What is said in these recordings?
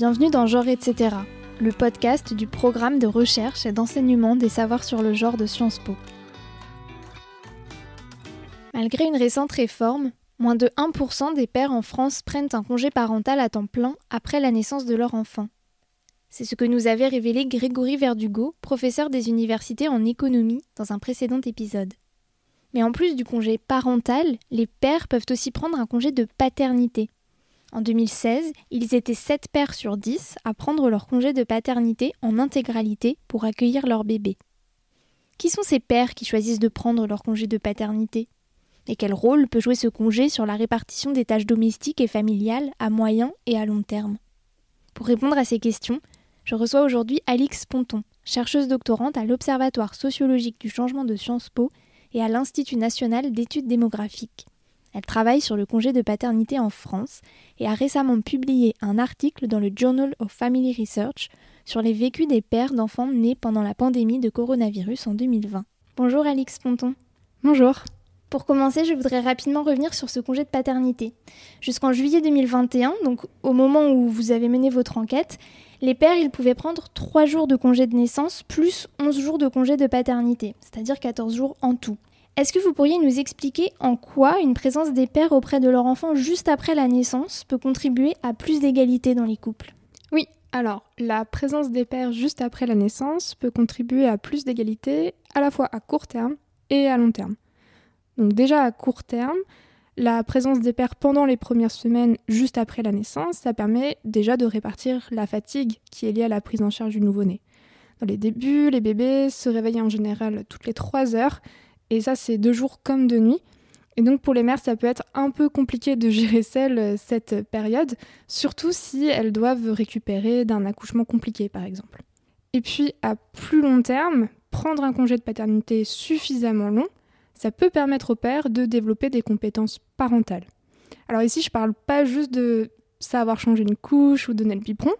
Bienvenue dans Genre etc., le podcast du programme de recherche et d'enseignement des savoirs sur le genre de Sciences Po. Malgré une récente réforme, moins de 1% des pères en France prennent un congé parental à temps plein après la naissance de leur enfant. C'est ce que nous avait révélé Grégory Verdugo, professeur des universités en économie, dans un précédent épisode. Mais en plus du congé parental, les pères peuvent aussi prendre un congé de paternité. En 2016, ils étaient 7 pères sur 10 à prendre leur congé de paternité en intégralité pour accueillir leur bébé. Qui sont ces pères qui choisissent de prendre leur congé de paternité? Et quel rôle peut jouer ce congé sur la répartition des tâches domestiques et familiales à moyen et à long terme? Pour répondre à ces questions, je reçois aujourd'hui Alix Ponton, chercheuse doctorante à l'Observatoire sociologique du changement de Sciences Po et à l'Institut national d'études démographiques. Elle travaille sur le congé de paternité en France et a récemment publié un article dans le Journal of Family Research sur les vécus des pères d'enfants nés pendant la pandémie de coronavirus en 2020. Bonjour Alix Ponton. Bonjour. Pour commencer, je voudrais rapidement revenir sur ce congé de paternité. Jusqu'en juillet 2021, donc au moment où vous avez mené votre enquête, les pères, ils pouvaient prendre 3 jours de congé de naissance plus 11 jours de congé de paternité, c'est-à-dire 14 jours en tout. Est-ce que vous pourriez nous expliquer en quoi une présence des pères auprès de leur enfant juste après la naissance peut contribuer à plus d'égalité dans les couples? Oui, alors la présence des pères juste après la naissance peut contribuer à plus d'égalité à la fois à court terme et à long terme. Donc déjà à court terme, la présence des pères pendant les premières semaines juste après la naissance, ça permet déjà de répartir la fatigue qui est liée à la prise en charge du nouveau-né. Dans les débuts, les bébés se réveillent en général toutes les 3 heures, et ça c'est deux jours comme de nuit. Et donc pour les mères, ça peut être un peu compliqué de gérer seule euh, cette période, surtout si elles doivent récupérer d'un accouchement compliqué par exemple. Et puis à plus long terme, prendre un congé de paternité suffisamment long, ça peut permettre au père de développer des compétences parentales. Alors ici, je parle pas juste de savoir changer une couche ou donner le biberon,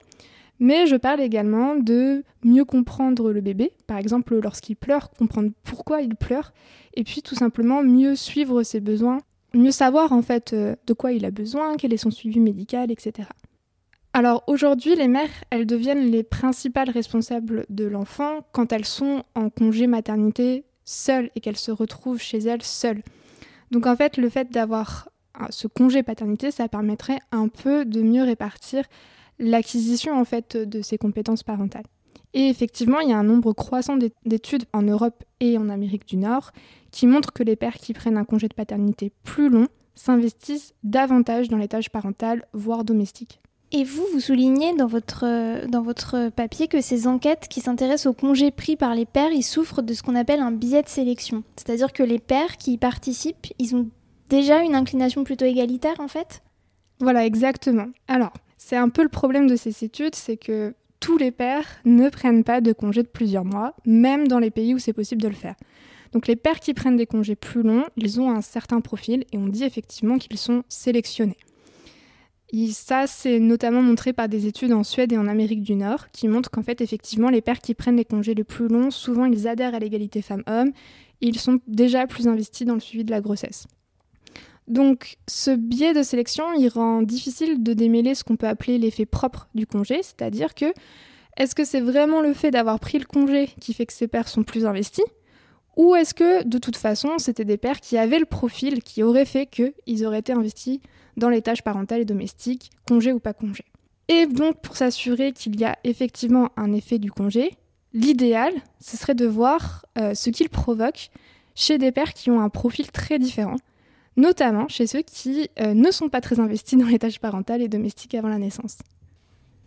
mais je parle également de mieux comprendre le bébé, par exemple lorsqu'il pleure, comprendre pourquoi il pleure, et puis tout simplement mieux suivre ses besoins, mieux savoir en fait euh, de quoi il a besoin, quel est son suivi médical, etc. Alors aujourd'hui, les mères, elles deviennent les principales responsables de l'enfant quand elles sont en congé maternité seule et qu'elle se retrouve chez elle seule. Donc en fait, le fait d'avoir ce congé paternité, ça permettrait un peu de mieux répartir l'acquisition en fait de ces compétences parentales. Et effectivement, il y a un nombre croissant d'études en Europe et en Amérique du Nord qui montrent que les pères qui prennent un congé de paternité plus long s'investissent davantage dans les tâches parentales, voire domestiques. Et vous, vous soulignez dans votre, dans votre papier que ces enquêtes qui s'intéressent aux congés pris par les pères, ils souffrent de ce qu'on appelle un biais de sélection. C'est-à-dire que les pères qui y participent, ils ont déjà une inclination plutôt égalitaire en fait? Voilà, exactement. Alors, c'est un peu le problème de ces études, c'est que tous les pères ne prennent pas de congés de plusieurs mois, même dans les pays où c'est possible de le faire. Donc les pères qui prennent des congés plus longs, ils ont un certain profil et on dit effectivement qu'ils sont sélectionnés ça, c'est notamment montré par des études en Suède et en Amérique du Nord qui montrent qu'en fait, effectivement, les pères qui prennent les congés les plus longs, souvent, ils adhèrent à l'égalité femmes-hommes. Ils sont déjà plus investis dans le suivi de la grossesse. Donc, ce biais de sélection, il rend difficile de démêler ce qu'on peut appeler l'effet propre du congé, c'est-à-dire que est-ce que c'est vraiment le fait d'avoir pris le congé qui fait que ces pères sont plus investis ou est-ce que, de toute façon, c'était des pères qui avaient le profil qui aurait fait qu'ils auraient été investis dans les tâches parentales et domestiques, congé ou pas congé. Et donc, pour s'assurer qu'il y a effectivement un effet du congé, l'idéal, ce serait de voir euh, ce qu'il provoque chez des pères qui ont un profil très différent, notamment chez ceux qui euh, ne sont pas très investis dans les tâches parentales et domestiques avant la naissance.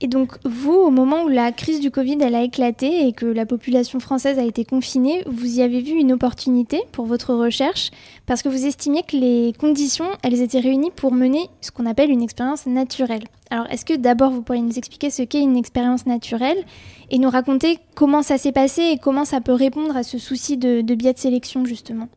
Et donc vous, au moment où la crise du Covid elle a éclaté et que la population française a été confinée, vous y avez vu une opportunité pour votre recherche parce que vous estimiez que les conditions elles étaient réunies pour mener ce qu'on appelle une expérience naturelle. Alors est-ce que d'abord vous pourriez nous expliquer ce qu'est une expérience naturelle et nous raconter comment ça s'est passé et comment ça peut répondre à ce souci de, de biais de sélection justement?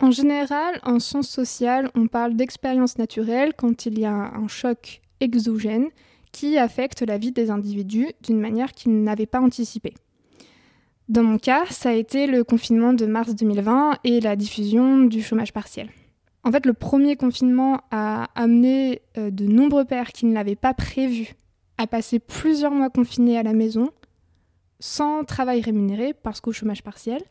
En général, en sciences sociales, on parle d'expérience naturelle quand il y a un choc exogène qui affecte la vie des individus d'une manière qu'ils n'avaient pas anticipée. Dans mon cas, ça a été le confinement de mars 2020 et la diffusion du chômage partiel. En fait, le premier confinement a amené euh, de nombreux pères qui ne l'avaient pas prévu à passer plusieurs mois confinés à la maison, sans travail rémunéré parce qu'au chômage partiel.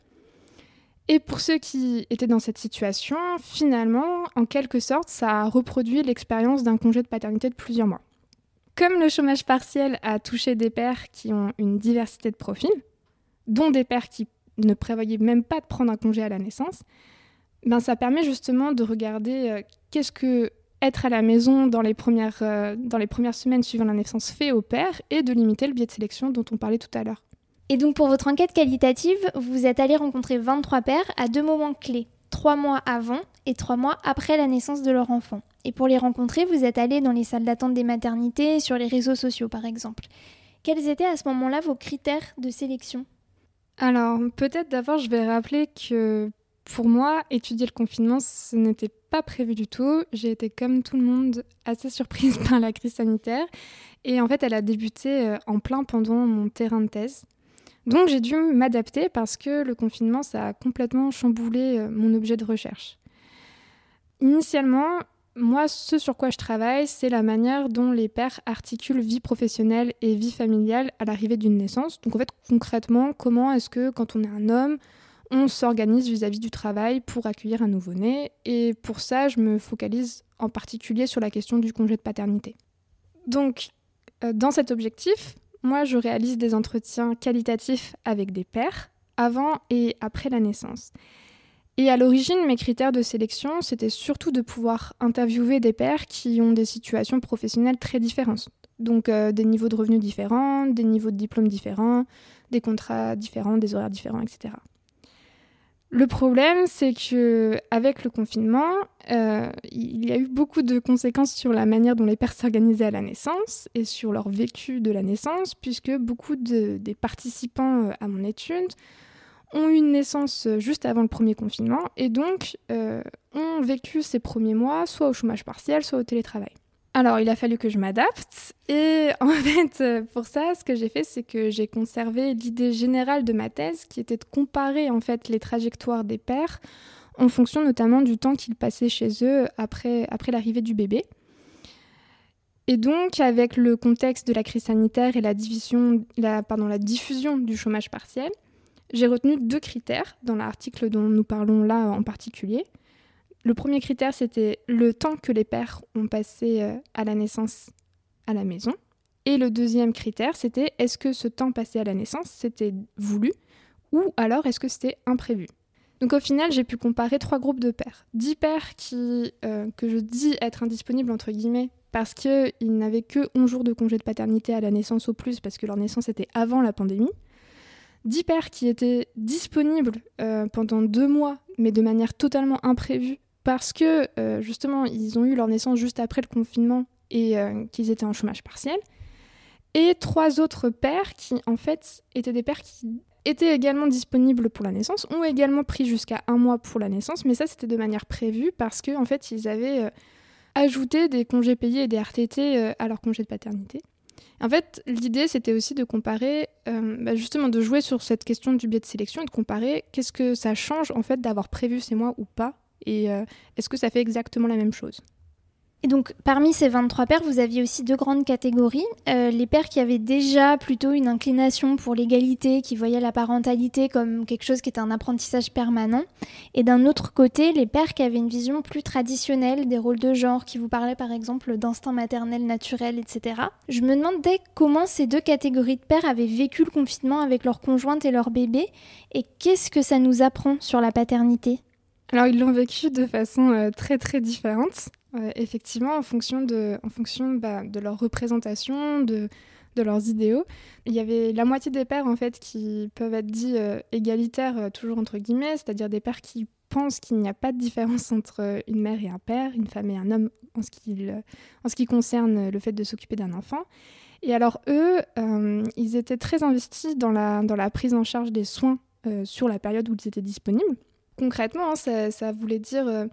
Et pour ceux qui étaient dans cette situation, finalement, en quelque sorte, ça a reproduit l'expérience d'un congé de paternité de plusieurs mois. Comme le chômage partiel a touché des pères qui ont une diversité de profils, dont des pères qui ne prévoyaient même pas de prendre un congé à la naissance, ben ça permet justement de regarder euh, qu'est-ce que être à la maison dans les, premières, euh, dans les premières semaines suivant la naissance fait au père et de limiter le biais de sélection dont on parlait tout à l'heure. Et donc pour votre enquête qualitative, vous êtes allé rencontrer 23 pères à deux moments clés, trois mois avant et trois mois après la naissance de leur enfant. Et pour les rencontrer, vous êtes allé dans les salles d'attente des maternités, sur les réseaux sociaux par exemple. Quels étaient à ce moment-là vos critères de sélection? Alors peut-être d'abord je vais rappeler que pour moi, étudier le confinement, ce n'était pas prévu du tout. J'ai été comme tout le monde assez surprise par la crise sanitaire. Et en fait, elle a débuté euh, en plein pendant mon terrain de thèse. Donc j'ai dû m'adapter parce que le confinement, ça a complètement chamboulé euh, mon objet de recherche. Initialement, moi, ce sur quoi je travaille, c'est la manière dont les pères articulent vie professionnelle et vie familiale à l'arrivée d'une naissance. Donc en fait, concrètement, comment est-ce que quand on est un homme, on s'organise vis-à-vis du travail pour accueillir un nouveau-né? Et pour ça, je me focalise en particulier sur la question du congé de paternité. Donc, euh, dans cet objectif, moi, je réalise des entretiens qualitatifs avec des pères avant et après la naissance. Et à l'origine, mes critères de sélection, c'était surtout de pouvoir interviewer des pères qui ont des situations professionnelles très différentes. Donc euh, des niveaux de revenus différents, des niveaux de diplômes différents, des contrats différents, des horaires différents, etc. Le problème, c'est que avec le confinement, euh, il y a eu beaucoup de conséquences sur la manière dont les pères s'organisaient à la naissance et sur leur vécu de la naissance, puisque beaucoup des participants euh, à mon étude ont eu une naissance juste avant le premier confinement et donc euh, ont vécu ces premiers mois soit au chômage partiel, soit au télétravail. Alors, il a fallu que je m'adapte. Et en fait, euh, pour ça, ce que j'ai fait, c'est que j'ai conservé l'idée générale de ma thèse, qui était de comparer en fait les trajectoires des pères en fonction notamment du temps qu'ils passaient chez eux après, après l'arrivée du bébé. Et donc, avec le contexte de la crise sanitaire et la, pardon, la diffusion du chômage partiel, j'ai retenu deux critères dans l'article dont nous parlons là en particulier. Le premier critère, c'était le temps que les pères ont passé euh, à la naissance à la maison. Et le deuxième critère, c'était est-ce que ce temps passé à la naissance, c'était voulu ou alors est-ce que c'était imprévu? Donc au final, j'ai pu comparer trois groupes de pères. Dix pères qui, euh, que je dis être indisponibles entre guillemets parce qu'ils n'avaient que 11 jours de congé de paternité à la naissance au plus parce que leur naissance était avant la pandémie. Dix pères qui étaient disponibles euh, pendant deux mois mais de manière totalement imprévue parce que euh, justement, ils ont eu leur naissance juste après le confinement et euh, qu'ils étaient en chômage partiel. Et trois autres pères qui, en fait, étaient des pères qui étaient également disponibles pour la naissance, ont également pris jusqu'à un mois pour la naissance, mais ça, c'était de manière prévue parce qu'en en fait, ils avaient euh, ajouté des congés payés et des RTT à leur congé de paternité. En fait, l'idée, c'était aussi de comparer, bah, justement, de jouer sur cette question du biais de sélection et de comparer qu'est-ce que ça change, en fait, d'avoir prévu ces mois ou pas et euh, est-ce que ça fait exactement la même chose? Et donc, parmi ces 23 pères, vous aviez aussi deux grandes catégories. Euh, les pères qui avaient déjà plutôt une inclination pour l'égalité, qui voyaient la parentalité comme quelque chose qui était un apprentissage permanent. Et d'un autre côté, les pères qui avaient une vision plus traditionnelle des rôles de genre, qui vous parlaient par exemple d'instinct maternel naturel, etc. Je me demandais comment ces deux catégories de pères avaient vécu le confinement avec leurs conjointes et leurs bébés, et qu'est-ce que ça nous apprend sur la paternité? Alors ils l'ont vécu de façon euh, très très différente, euh, effectivement en fonction de, en fonction, bah, de leur représentation, de, de leurs idéaux. Il y avait la moitié des pères en fait qui peuvent être dits euh, égalitaires, toujours entre guillemets, c'est-à-dire des pères qui pensent qu'il n'y a pas de différence entre une mère et un père, une femme et un homme en ce qui, en ce qui concerne le fait de s'occuper d'un enfant. Et alors eux, ils étaient très investis dans la, dans la prise en charge des soins sur la période où ils étaient disponibles concrètement, hein, ça, voulait dire, euh,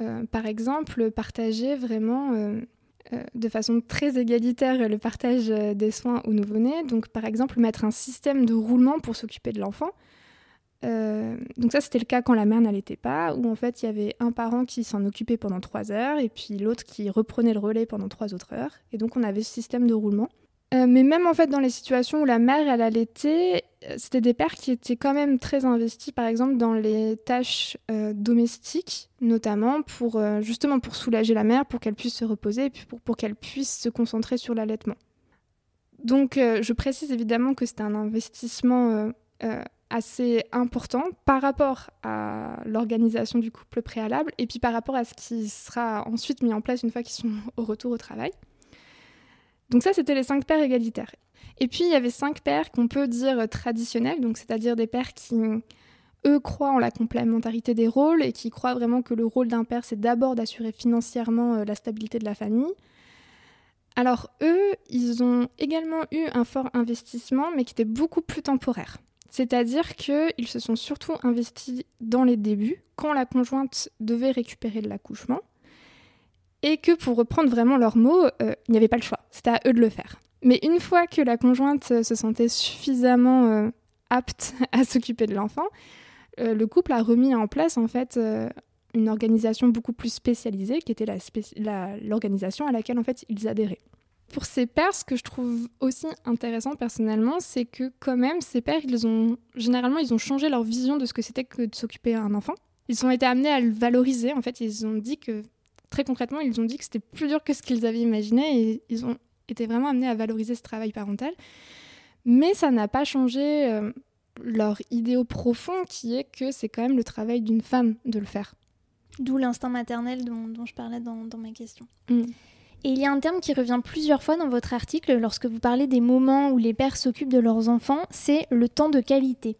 euh, par exemple, partager vraiment euh, de façon très égalitaire le partage des soins au nouveau-né. Donc, par exemple, mettre un système de roulement pour s'occuper de l'enfant. donc ça, c'était le cas quand la mère n'allaitait pas, où en fait, il y avait un parent qui s'en occupait pendant trois heures, et puis l'autre qui reprenait le relais pendant trois autres heures. Et donc, on avait ce système de roulement. Euh, mais même en fait dans les situations où la mère elle allaitait, euh, c'était des pères qui étaient quand même très investis, par exemple dans les tâches euh, domestiques, notamment pour justement pour soulager la mère, pour qu'elle puisse se reposer et pour, pour qu'elle puisse se concentrer sur l'allaitement. Donc je précise évidemment que c'est un investissement assez important par rapport à l'organisation du couple préalable et puis par rapport à ce qui sera ensuite mis en place une fois qu'ils sont au retour au travail. Donc ça, c'était les cinq pères égalitaires. Et puis, il y avait cinq pères qu'on peut dire traditionnels, donc c'est-à-dire des pères qui, eux, croient en la complémentarité des rôles et qui croient vraiment que le rôle d'un père, c'est d'abord d'assurer financièrement euh, la stabilité de la famille. Alors, eux, ils ont également eu un fort investissement, mais qui était beaucoup plus temporaire. C'est-à-dire qu'ils se sont surtout investis dans les débuts, quand la conjointe devait récupérer de l'accouchement, et que pour reprendre vraiment leurs mots, euh, il n'y avait pas le choix, c'était à eux de le faire. Mais une fois que la conjointe euh, se sentait suffisamment euh, apte à s'occuper de l'enfant, le couple a remis en place en fait une organisation beaucoup plus spécialisée, qui était l'organisation à laquelle en fait ils adhéraient. Pour ces pères, ce que je trouve aussi intéressant personnellement, c'est que quand même ces pères, ils ont généralement ils ont changé leur vision de ce que c'était que de s'occuper d'un enfant. Ils ont été amenés à le valoriser. En fait, ils ont dit que très concrètement, ils ont dit que c'était plus dur que ce qu'ils avaient imaginé et ils ont été vraiment amenés à valoriser ce travail parental. Mais ça n'a pas changé euh, leur idéal profond qui est que c'est quand même le travail d'une femme de le faire. D'où l'instinct maternel dont, je parlais dans, ma question. Mm. Et il y a un terme qui revient plusieurs fois dans votre article lorsque vous parlez des moments où les pères s'occupent de leurs enfants, c'est le temps de qualité.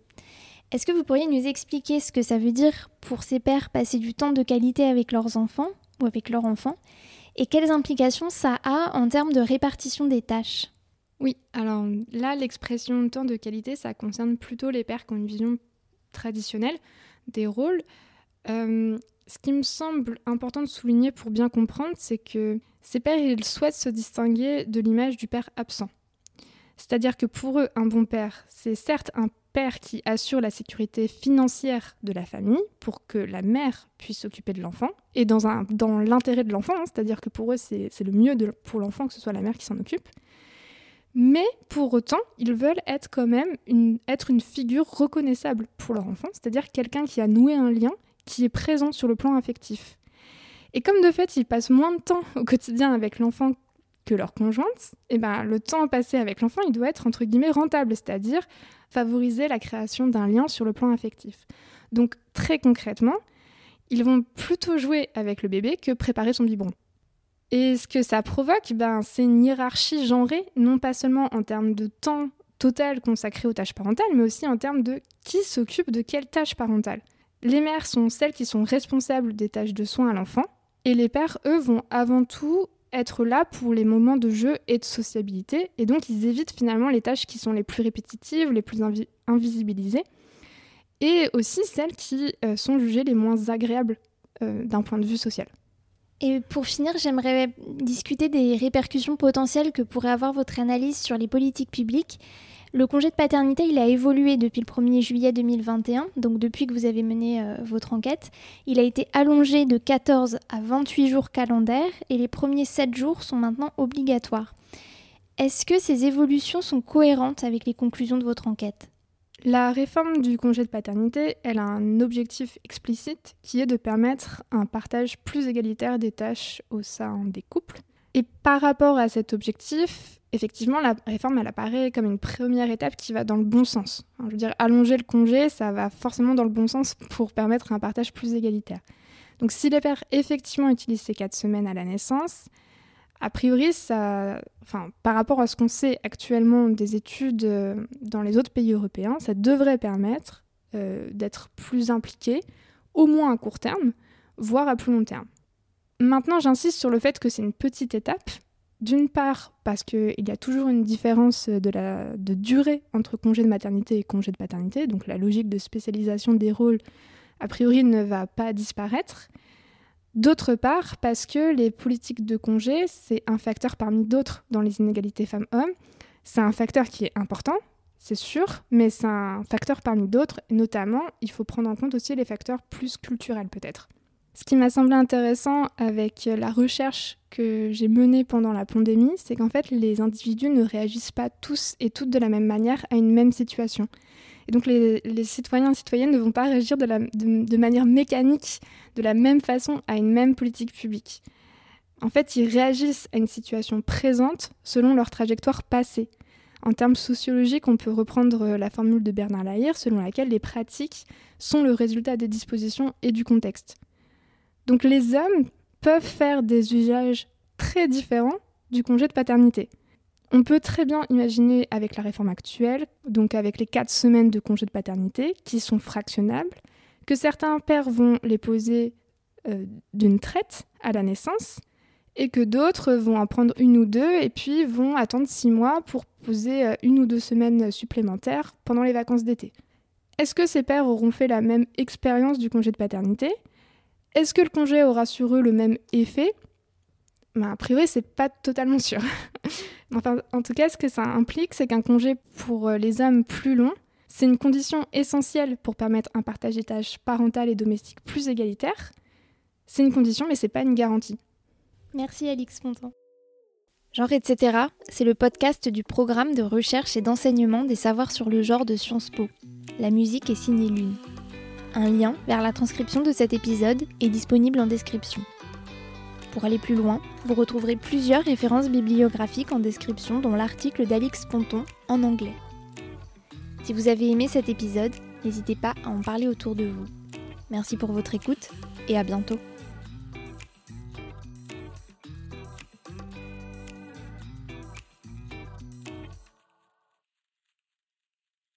Est-ce que vous pourriez nous expliquer ce que ça veut dire pour ces pères passer du temps de qualité avec leurs enfants? Ou avec leur enfant et quelles implications ça a en termes de répartition des tâches? Oui, alors là, l'expression temps de qualité, ça concerne plutôt les pères qui ont une vision traditionnelle des rôles. Euh, ce qui me semble important de souligner pour bien comprendre, c'est que ces pères, ils souhaitent se distinguer de l'image du père absent. C'est-à-dire que pour eux, un bon père, c'est certes un père qui assure la sécurité financière de la famille pour que la mère puisse s'occuper de l'enfant, et dans, dans l'intérêt de l'enfant, hein, c'est-à-dire que pour eux c'est, le mieux pour l'enfant que ce soit la mère qui s'en occupe. Mais pour autant, ils veulent être quand même une figure reconnaissable pour leur enfant, c'est-à-dire quelqu'un qui a noué un lien, qui est présent sur le plan affectif. Et comme de fait, ils passent moins de temps au quotidien avec l'enfant que leur conjointe, eh ben, le temps passé avec l'enfant, il doit être entre guillemets rentable, c'est-à-dire favoriser la création d'un lien sur le plan affectif. Donc très concrètement, ils vont plutôt jouer avec le bébé que préparer son biberon. Et ce que ça provoque, ben, c'est une hiérarchie genrée, non pas seulement en termes de temps total consacré aux tâches parentales, mais aussi en termes de qui s'occupe de quelles tâches parentales. Les mères sont celles qui sont responsables des tâches de soins à l'enfant, et les pères, eux, vont avant tout être là pour les moments de jeu et de sociabilité. Et donc, ils évitent finalement les tâches qui sont les plus répétitives, les plus invisibilisées, et aussi celles qui euh, sont jugées les moins agréables euh, d'un point de vue social. Et pour finir, j'aimerais discuter des répercussions potentielles que pourrait avoir votre analyse sur les politiques publiques le congé de paternité, il a évolué depuis le 1er juillet 2021, donc depuis que vous avez mené euh, votre enquête. Il a été allongé de 14 à 28 jours calendaires et les premiers 7 jours sont maintenant obligatoires. Est-ce que ces évolutions sont cohérentes avec les conclusions de votre enquête? La réforme du congé de paternité, elle a un objectif explicite qui est de permettre un partage plus égalitaire des tâches au sein des couples. Et par rapport à cet objectif, effectivement, la réforme, elle apparaît comme une première étape qui va dans le bon sens. je veux dire, allonger le congé, ça va forcément dans le bon sens pour permettre un partage plus égalitaire. Donc, si les pères effectivement utilisent ces quatre semaines à la naissance, a priori, ça, enfin, par rapport à ce qu'on sait actuellement des études euh, dans les autres pays européens, ça devrait permettre euh, d'être plus impliqué, au moins à court terme, voire à plus long terme. Maintenant, j'insiste sur le fait que c'est une petite étape, d'une part, parce qu'il y a toujours une différence de, durée entre congé de maternité et congé de paternité, donc la logique de spécialisation des rôles, a priori, ne va pas disparaître. D'autre part, parce que les politiques de congé, c'est un facteur parmi d'autres dans les inégalités femmes-hommes. C'est un facteur qui est important, c'est sûr, mais c'est un facteur parmi d'autres. Notamment, il faut prendre en compte aussi les facteurs plus culturels peut-être. Ce qui m'a semblé intéressant avec la recherche que j'ai menée pendant la pandémie, c'est qu'en fait les individus ne réagissent pas tous et toutes de la même manière à une même situation. Et donc les, citoyens et citoyennes ne vont pas réagir de, manière mécanique, de la même façon à une même politique publique. En fait, ils réagissent à une situation présente selon leur trajectoire passée. En termes sociologiques, on peut reprendre la formule de Bernard Lahire selon laquelle les pratiques sont le résultat des dispositions et du contexte. Donc les hommes peuvent faire des usages très différents du congé de paternité. On peut très bien imaginer avec la réforme actuelle, donc avec les quatre semaines de congé de paternité, qui sont fractionnables, que certains pères vont les poser euh, d'une traite à la naissance, et que d'autres vont en prendre une ou deux, et puis vont attendre six mois pour poser euh, une ou deux semaines supplémentaires pendant les vacances d'été. Est-ce que ces pères auront fait la même expérience du congé de paternité? Est-ce que le congé aura sur eux le même effet? Ben, A priori, c'est pas totalement sûr. enfin, en tout cas, ce que ça implique, c'est qu'un congé pour euh, les hommes plus long, c'est une condition essentielle pour permettre un partage des tâches parentales et domestiques plus égalitaire. C'est une condition, mais c'est pas une garantie. Merci Alix Fontan. Genre etc., c'est le podcast du programme de recherche et d'enseignement des savoirs sur le genre de Sciences Po. La musique est signée Lune. Un lien vers la transcription de cet épisode est disponible en description. Pour aller plus loin, vous retrouverez plusieurs références bibliographiques en description, dont l'article d'Alix Ponton en anglais. Si vous avez aimé cet épisode, n'hésitez pas à en parler autour de vous. Merci pour votre écoute et à bientôt.